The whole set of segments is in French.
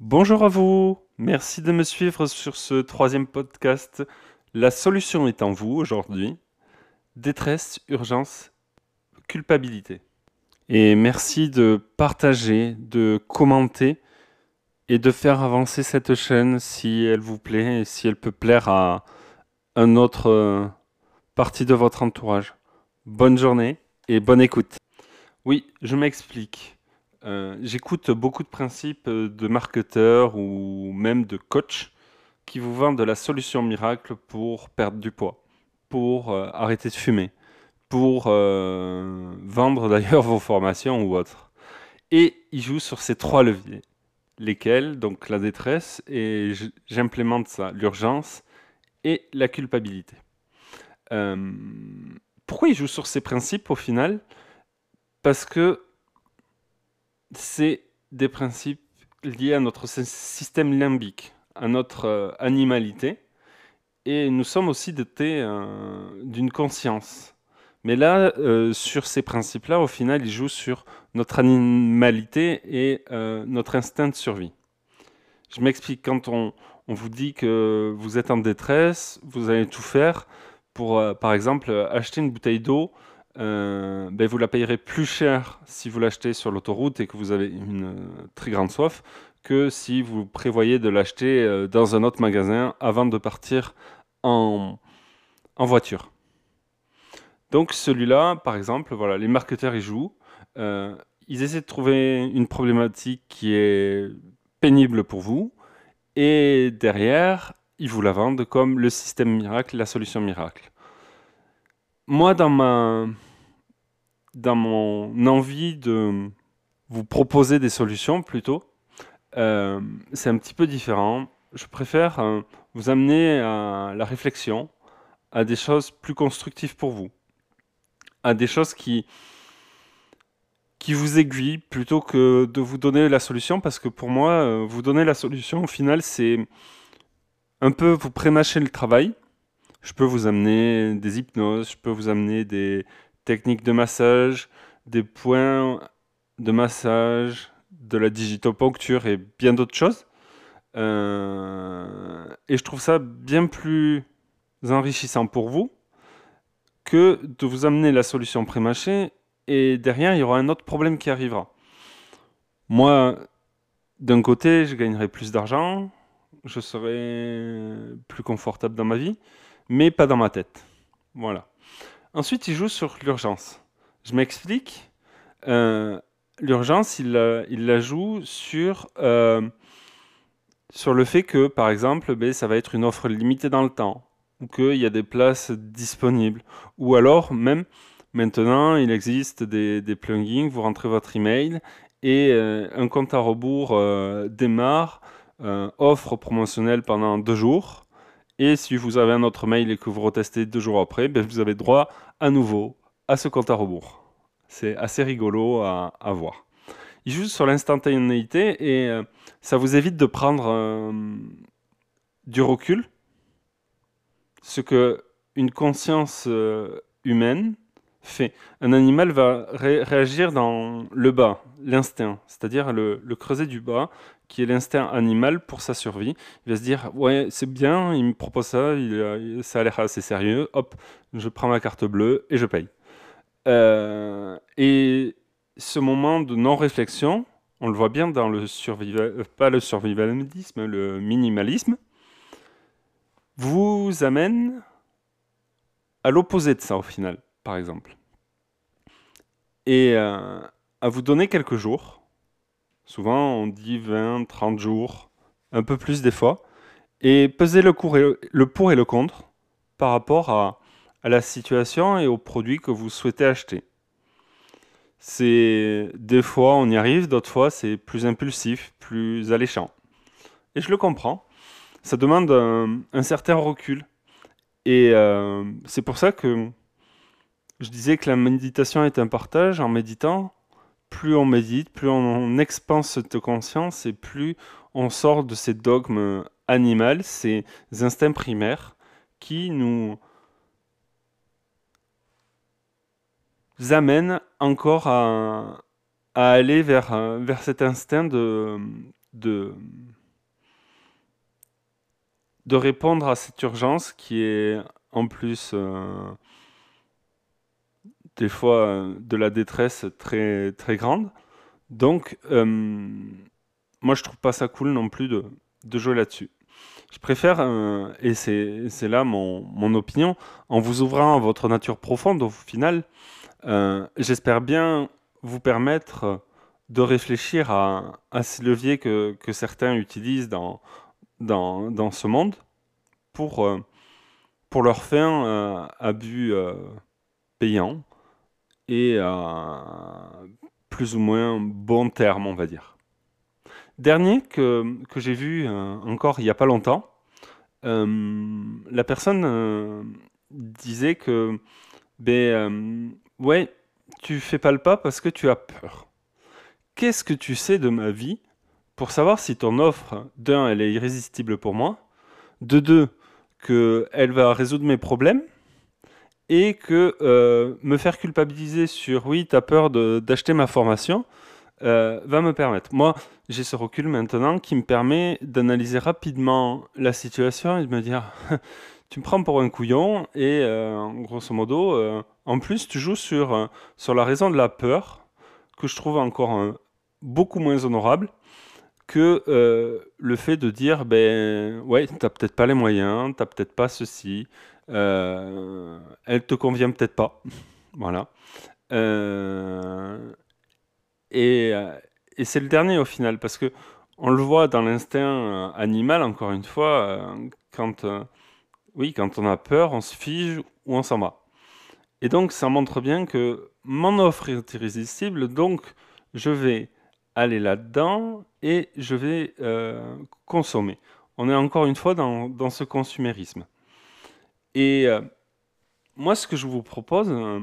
Bonjour à vous, merci de me suivre sur ce troisième podcast. La solution est en vous aujourd'hui. Détresse, urgence, culpabilité. Et merci de partager, de commenter et de faire avancer cette chaîne si elle vous plaît et si elle peut plaire à un autre euh, partie de votre entourage. Bonne journée et bonne écoute. Oui, je m'explique. Euh, j'écoute beaucoup de principes euh, de marketeurs ou même de coachs qui vous vendent de la solution miracle pour perdre du poids, pour arrêter de fumer, pour vendre d'ailleurs vos formations ou autres. Et ils jouent sur ces trois leviers lesquels, donc la détresse, et j'implémente ça, l'urgence et la culpabilité. Euh, pourquoi il joue sur ces principes au final? Parce que c'est des principes liés à notre système limbique, à notre euh, animalité, et nous sommes aussi dotés euh, d'une conscience. Mais là, euh, sur ces principes-là, au final, ils jouent sur notre animalité et notre instinct de survie. Je m'explique, quand on, vous dit que vous êtes en détresse, vous allez tout faire pour, par exemple, acheter une bouteille d'eau, ben vous la payerez plus cher si vous l'achetez sur l'autoroute et que vous avez une très grande soif que si vous prévoyez de l'acheter dans un autre magasin avant de partir en voiture. Donc celui-là, par exemple, voilà, les marketeurs y jouent. Euh, ils essaient de trouver une problématique qui est pénible pour vous. Et derrière, ils vous la vendent comme le système miracle, la solution miracle. Moi, dans, ma, dans mon envie de vous proposer des solutions plutôt, euh, c'est un petit peu différent. Je préfère euh, vous amener à la réflexion, à des choses plus constructives pour vous à des choses qui, qui vous aiguillent plutôt que de vous donner la solution parce que pour moi, euh, vous donner la solution au final, c'est un peu vous prémâcher le travail. Je peux vous amener des hypnoses, je peux vous amener des techniques de massage, des points de massage, de la digitopuncture et bien d'autres choses. Euh, et je trouve ça bien plus enrichissant pour vous que de vous amener la solution prémâchée et derrière, il y aura un autre problème qui arrivera. Moi, d'un côté, je gagnerai plus d'argent, je serai plus confortable dans ma vie, mais pas dans ma tête. Voilà. Ensuite, il joue sur l'urgence. Je m'explique. Euh, l'urgence, il, il, la joue sur, euh, sur le fait que, par exemple, ben, ça va être une offre limitée dans le temps ou qu'il y a des places disponibles. Ou alors, même maintenant, il existe des, plugins, vous rentrez votre email et euh, un compte à rebours démarre, offre promotionnelle pendant deux jours. Et si vous avez un autre mail et que vous retestez deux jours après, ben, vous avez droit à nouveau à ce compte à rebours. C'est assez rigolo à, voir. Il joue sur l'instantanéité et ça vous évite de prendre du recul ce que une conscience euh, humaine fait. Un animal va réagir dans le bas, l'instinct, c'est-à-dire le, creuset du bas, qui est l'instinct animal pour sa survie. Il va se dire ouais c'est bien, il me propose ça, ça a l'air assez sérieux. Hop, je prends ma carte bleue et je paye. Euh, et ce moment de non-réflexion, on le voit bien dans le survival, euh, pas le survivalisme, le minimalisme vous amène à l'opposé de ça au final, par exemple. Et euh, à vous donner quelques jours. Souvent, on dit 20, 30 jours, un peu plus des fois. Et peser le, pour et le contre par rapport à, à la situation et aux produits que vous souhaitez acheter. C'est des fois on y arrive, d'autres fois c'est plus impulsif, plus alléchant. Et je le comprends ça demande un, certain recul. Et euh, c'est pour ça que je disais que la méditation est un partage. En méditant, plus on médite, plus on, expanse cette conscience et plus on sort de ces dogmes animaux, ces instincts primaires qui nous amènent encore à, aller vers, vers cet instinct de, de de répondre à cette urgence qui est en plus euh, des fois euh, de la détresse très, très grande. Donc, euh, moi, je trouve pas ça cool non plus de, de jouer là-dessus. Je préfère, et c'est là mon, mon, opinion, en vous ouvrant à votre nature profonde, au final, j'espère bien vous permettre de réfléchir à, à ces leviers que, que certains utilisent dans, dans, dans ce monde pour, euh, pour leur fin euh, à but euh, payant et à plus ou moins bon terme, on va dire. Dernier que, j'ai vu encore il n'y a pas longtemps, la personne disait que ben, ouais, tu fais pas le pas parce que tu as peur. Qu'est-ce que tu sais de ma vie pour savoir si ton offre, d'un, elle est irrésistible pour moi, de deux, qu'elle va résoudre mes problèmes, et que euh, me faire culpabiliser sur oui, tu as peur d'acheter ma formation, euh, va me permettre. Moi, j'ai ce recul maintenant qui me permet d'analyser rapidement la situation et de me dire tu me prends pour un couillon et euh, grosso modo, en plus, tu joues sur, sur la raison de la peur que je trouve encore beaucoup moins honorable que le fait de dire ben ouais t'as peut-être pas les moyens t'as peut-être pas ceci elle te convient peut-être pas voilà euh, et, et c'est le dernier au final parce que on le voit dans l'instinct animal encore une fois quand oui quand on a peur on se fige ou on s'en va et donc ça montre bien que mon offre est irrésistible donc je vais aller là-dedans et je vais euh, consommer. On est encore une fois dans, ce consumérisme. Et euh, moi, ce que je vous propose, euh,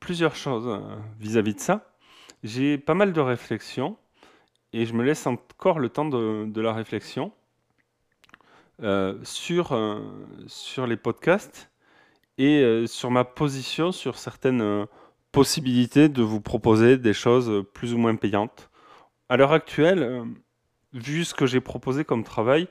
plusieurs choses vis-à-vis de ça. J'ai pas mal de réflexions et je me laisse encore le temps de, la réflexion sur, sur les podcasts et sur ma position sur certaines possibilités de vous proposer des choses plus ou moins payantes à l'heure actuelle, euh, vu ce que j'ai proposé comme travail,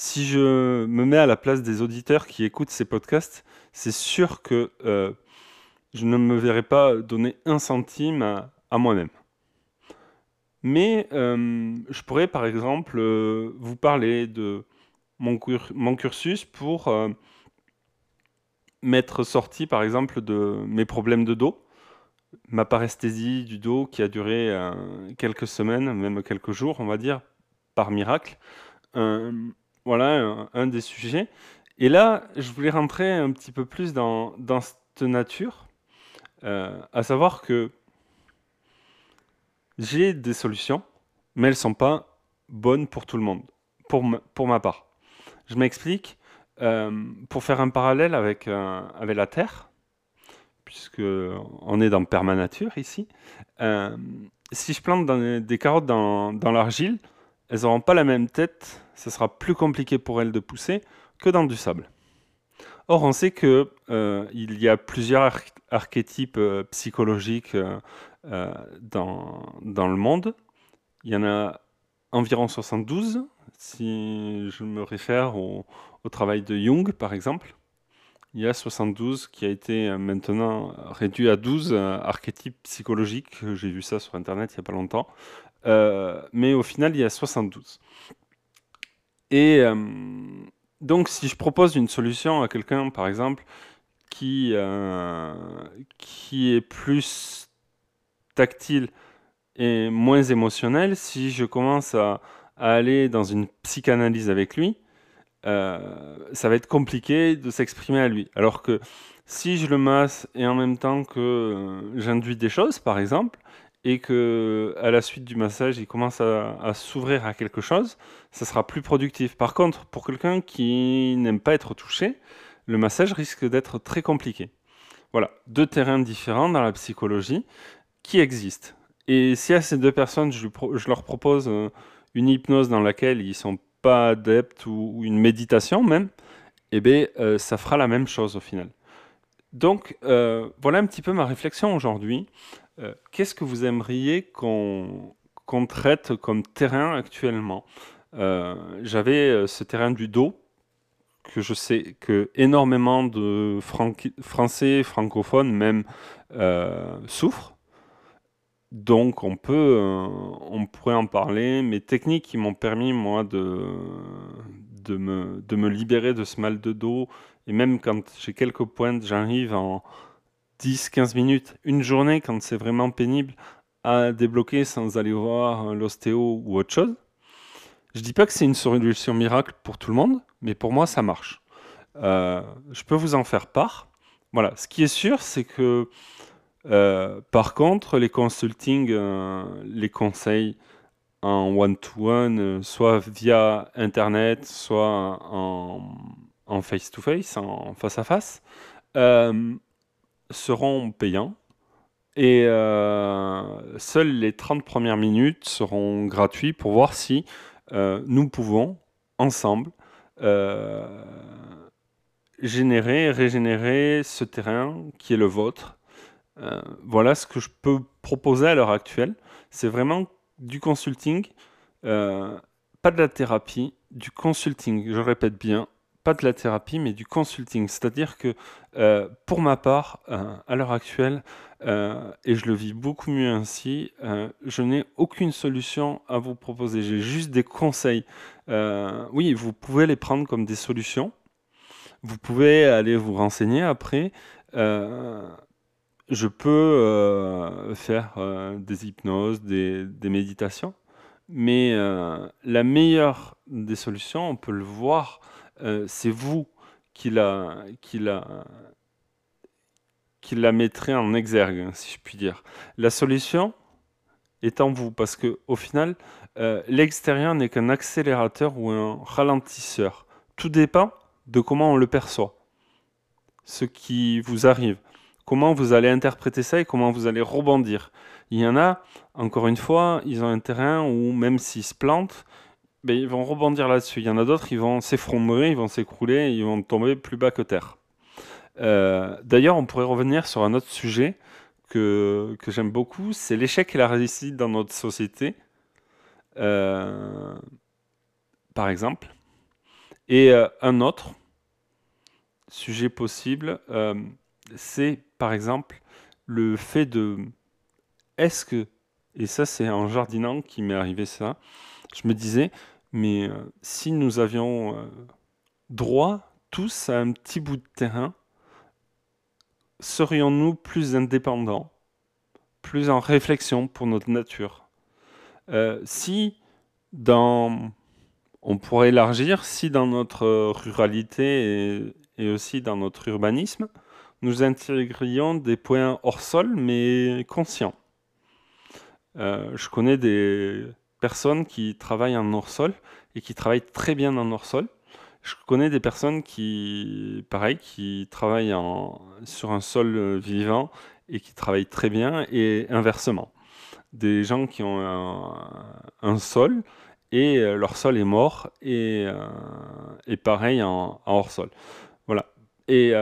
si je me mets à la place des auditeurs qui écoutent ces podcasts, c'est sûr que euh, je ne me verrai pas donner un centime à, moi-même. Mais euh, je pourrais par exemple vous parler de mon, cursus pour m'être sorti par exemple de mes problèmes de dos ma paresthésie du dos qui a duré euh, quelques semaines, même quelques jours, on va dire, par miracle. Euh, voilà un, des sujets. Et là, je voulais rentrer un petit peu plus dans, dans cette nature, euh, à savoir que j'ai des solutions, mais elles ne sont pas bonnes pour tout le monde, pour, pour ma part. Je m'explique. pour faire un parallèle avec, avec la Terre, puisque on est dans permanature ici. Euh, si je plante des carottes dans, l'argile, elles n'auront pas la même tête, ce sera plus compliqué pour elles de pousser que dans du sable. Or, on sait qu'il euh, y a plusieurs archétypes euh, psychologiques dans, dans le monde. Il y en a environ 72, si je me réfère au travail de Jung, par exemple il y a 72 qui a été euh, maintenant réduit à 12 euh, archétypes psychologiques. J'ai vu ça sur Internet il n'y a pas longtemps. Euh, mais au final, il y a 72. Et donc, si je propose une solution à quelqu'un, par exemple, qui, qui est plus tactile et moins émotionnel, si je commence à aller dans une psychanalyse avec lui, euh, ça va être compliqué de s'exprimer à lui. Alors que si je le masse et en même temps que euh, j'induis des choses, par exemple, et que à la suite du massage, il commence à, s'ouvrir à quelque chose, ça sera plus productif. Par contre, pour quelqu'un qui n'aime pas être touché, le massage risque d'être très compliqué. Voilà, deux terrains différents dans la psychologie qui existent. Et si à ces deux personnes, je, leur propose euh, une hypnose dans laquelle ils sont pas adepte ou, une méditation même, eh bien, euh, ça fera la même chose au final. Donc, euh, voilà un petit peu ma réflexion aujourd'hui. Euh, qu'est-ce que vous aimeriez qu'on traite comme terrain actuellement J'avais ce terrain du dos que je sais que énormément de Français francophones même euh, souffrent. Donc on peut, euh, on pourrait en parler. Mes techniques qui m'ont permis moi de, de, me, de me libérer de ce mal de dos. Et même quand j'ai quelques pointes, j'arrive en 10-15 minutes, une journée quand c'est vraiment pénible, à débloquer sans aller voir l'ostéo ou autre chose. Je dis pas que c'est une solution miracle pour tout le monde, mais pour moi ça marche. Euh, je peux vous en faire part. Voilà, ce qui est sûr, c'est que euh, par contre, les consulting, euh, les conseils en one-to-one, soit via Internet, soit en face-to-face, en face-à-face, seront payants. Et seules les 30 premières minutes seront gratuites pour voir si nous pouvons, ensemble, générer, régénérer ce terrain qui est le vôtre euh, voilà ce que je peux proposer à l'heure actuelle. C'est vraiment du consulting, euh, pas de la thérapie, du consulting. Je répète bien, pas de la thérapie, mais du consulting. C'est-à-dire que euh, pour ma part, à l'heure actuelle, et je le vis beaucoup mieux ainsi, je n'ai aucune solution à vous proposer. J'ai juste des conseils. oui, vous pouvez les prendre comme des solutions. Vous pouvez aller vous renseigner après je peux euh, faire euh, des hypnoses, des, méditations, mais euh, la meilleure des solutions, on peut le voir, c'est vous qui la, qui, mettrez en exergue, si je puis dire. La solution est en vous, parce que au final, l'extérieur n'est qu'un accélérateur ou un ralentisseur. Tout dépend de comment on le perçoit, ce qui vous arrive comment vous allez interpréter ça et comment vous allez rebondir. Il y en a, encore une fois, ils ont un terrain où même s'ils se plantent, ben, ils vont rebondir là-dessus. Il y en a d'autres, ils vont s'effondrer, ils vont s'écrouler, ils vont tomber plus bas que terre. Euh, d'ailleurs, on pourrait revenir sur un autre sujet que, que j'aime beaucoup, c'est l'échec et la réussite dans notre société, euh, par exemple. Et euh, un autre sujet possible, c'est par exemple le fait de est-ce que et ça c'est en jardinant qui m'est arrivé ça je me disais mais euh, si nous avions euh, droit tous à un petit bout de terrain serions-nous plus indépendants plus en réflexion pour notre nature? Euh, si dans on pourrait élargir si dans notre ruralité et aussi dans notre urbanisme nous intégrions des points hors sol, mais conscients. Je connais des personnes qui travaillent en hors sol et qui travaillent très bien en hors sol. Je connais des personnes qui, pareil, qui travaillent sur un sol vivant et qui travaillent très bien et inversement. Des gens qui ont un, sol et euh, leur sol est mort et, euh, pareil en, hors sol. Voilà. Et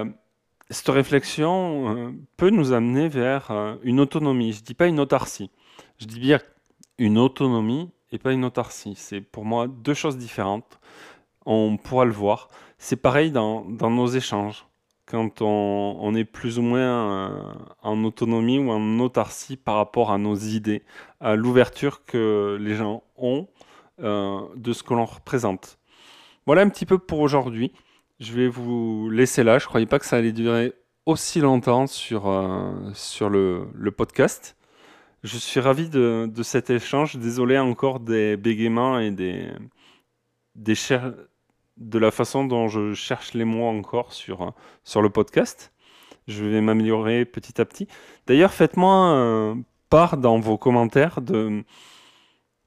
cette réflexion euh, peut nous amener vers euh, une autonomie. Je ne dis pas une autarcie. Je dis bien une autonomie et pas une autarcie. C'est pour moi deux choses différentes. On pourra le voir. C'est pareil dans, nos échanges. Quand on, est plus ou moins euh, en autonomie ou en autarcie par rapport à nos idées, à l'ouverture que les gens ont de ce que l'on représente. Voilà un petit peu pour aujourd'hui. Je vais vous laisser là. Je croyais pas que ça allait durer aussi longtemps sur, euh, sur le, podcast. Je suis ravi de, cet échange. Désolé encore des bégaiements et des, de la façon dont je cherche les mots encore sur, sur le podcast. Je vais m'améliorer petit à petit. D'ailleurs, faites-moi euh, part dans vos commentaires de,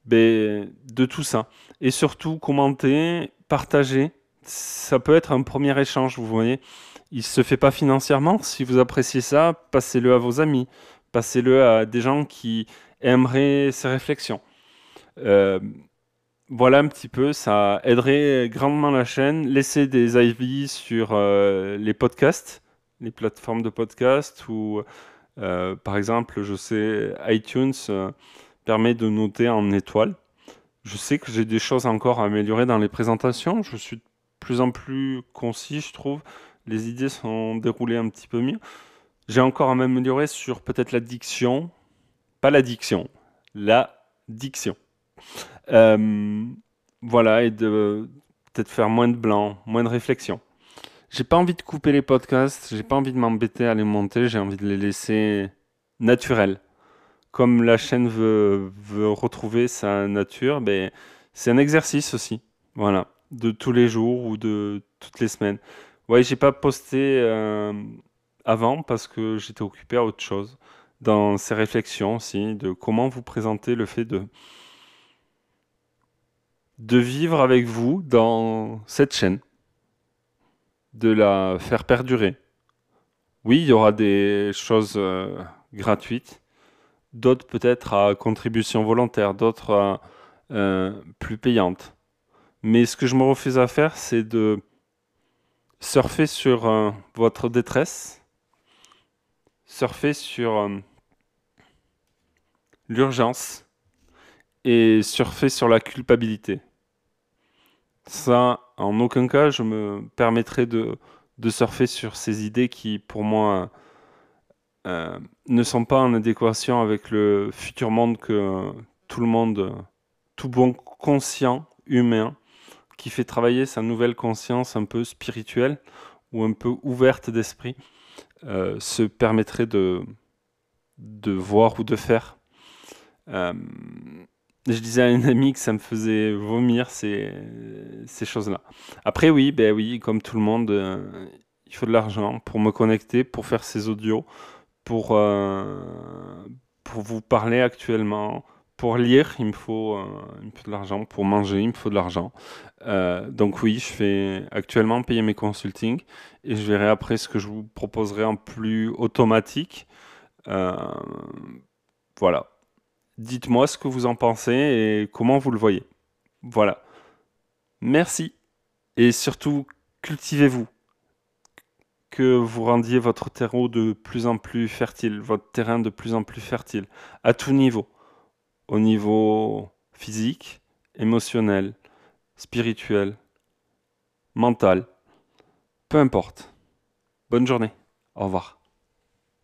ben, de tout ça. Et surtout, commentez, partagez ça peut être un premier échange, vous voyez. Il se fait pas financièrement. Si vous appréciez ça, passez-le à vos amis, passez-le à des gens qui aimeraient ces réflexions. Euh, voilà un petit peu, ça aiderait grandement la chaîne. Laissez des avis sur euh, les podcasts, les plateformes de podcasts ou euh, par exemple, je sais, iTunes permet de noter en étoiles. Je sais que j'ai des choses encore à améliorer dans les présentations. Je suis plus en plus concis, je trouve. Les idées sont déroulées un petit peu mieux. J'ai encore à m'améliorer sur peut-être la diction. Pas la diction, la diction. Voilà, et de peut-être faire moins de blanc, moins de réflexion. J'ai pas envie de couper les podcasts, j'ai pas envie de m'embêter à les monter, j'ai envie de les laisser naturels. Comme la chaîne veut, veut retrouver sa nature, ben, c'est un exercice aussi. Voilà, de tous les jours ou de toutes les semaines. Ouais, j'ai pas posté euh, avant parce que j'étais occupé à autre chose. Dans ces réflexions aussi, de comment vous présenter le fait de de vivre avec vous dans cette chaîne, de la faire perdurer. Oui, il y aura des choses euh, gratuites, d'autres peut-être à contribution volontaire, d'autres euh, plus payantes. Mais ce que je me refuse à faire, c'est de surfer sur euh, votre détresse, surfer sur l'urgence et surfer sur la culpabilité. Ça, en aucun cas, je me permettrai de, de surfer sur ces idées qui, pour moi, euh, ne sont pas en adéquation avec le futur monde que tout le monde, tout bon conscient humain, qui fait travailler sa nouvelle conscience un peu spirituelle ou un peu ouverte d'esprit, euh, se permettrait de, de voir ou de faire. Euh, je disais à un ami que ça me faisait vomir ces, ces choses-là. Après, oui, ben oui, comme tout le monde, euh, il faut de l'argent pour me connecter, pour faire ces audios, pour, pour vous parler actuellement. Pour lire, il me faut, euh, de l'argent. Pour manger, il me faut de l'argent. donc oui, je fais actuellement payer mes consultings et je verrai après ce que je vous proposerai en plus automatique. voilà. Dites-moi ce que vous en pensez et comment vous le voyez. Voilà. Merci. Et surtout, cultivez-vous. Que vous rendiez votre terreau de plus en plus fertile, votre terrain de plus en plus fertile, à tout niveau. Au niveau physique, émotionnel, spirituel, mental. Peu importe. Bonne journée. Au revoir.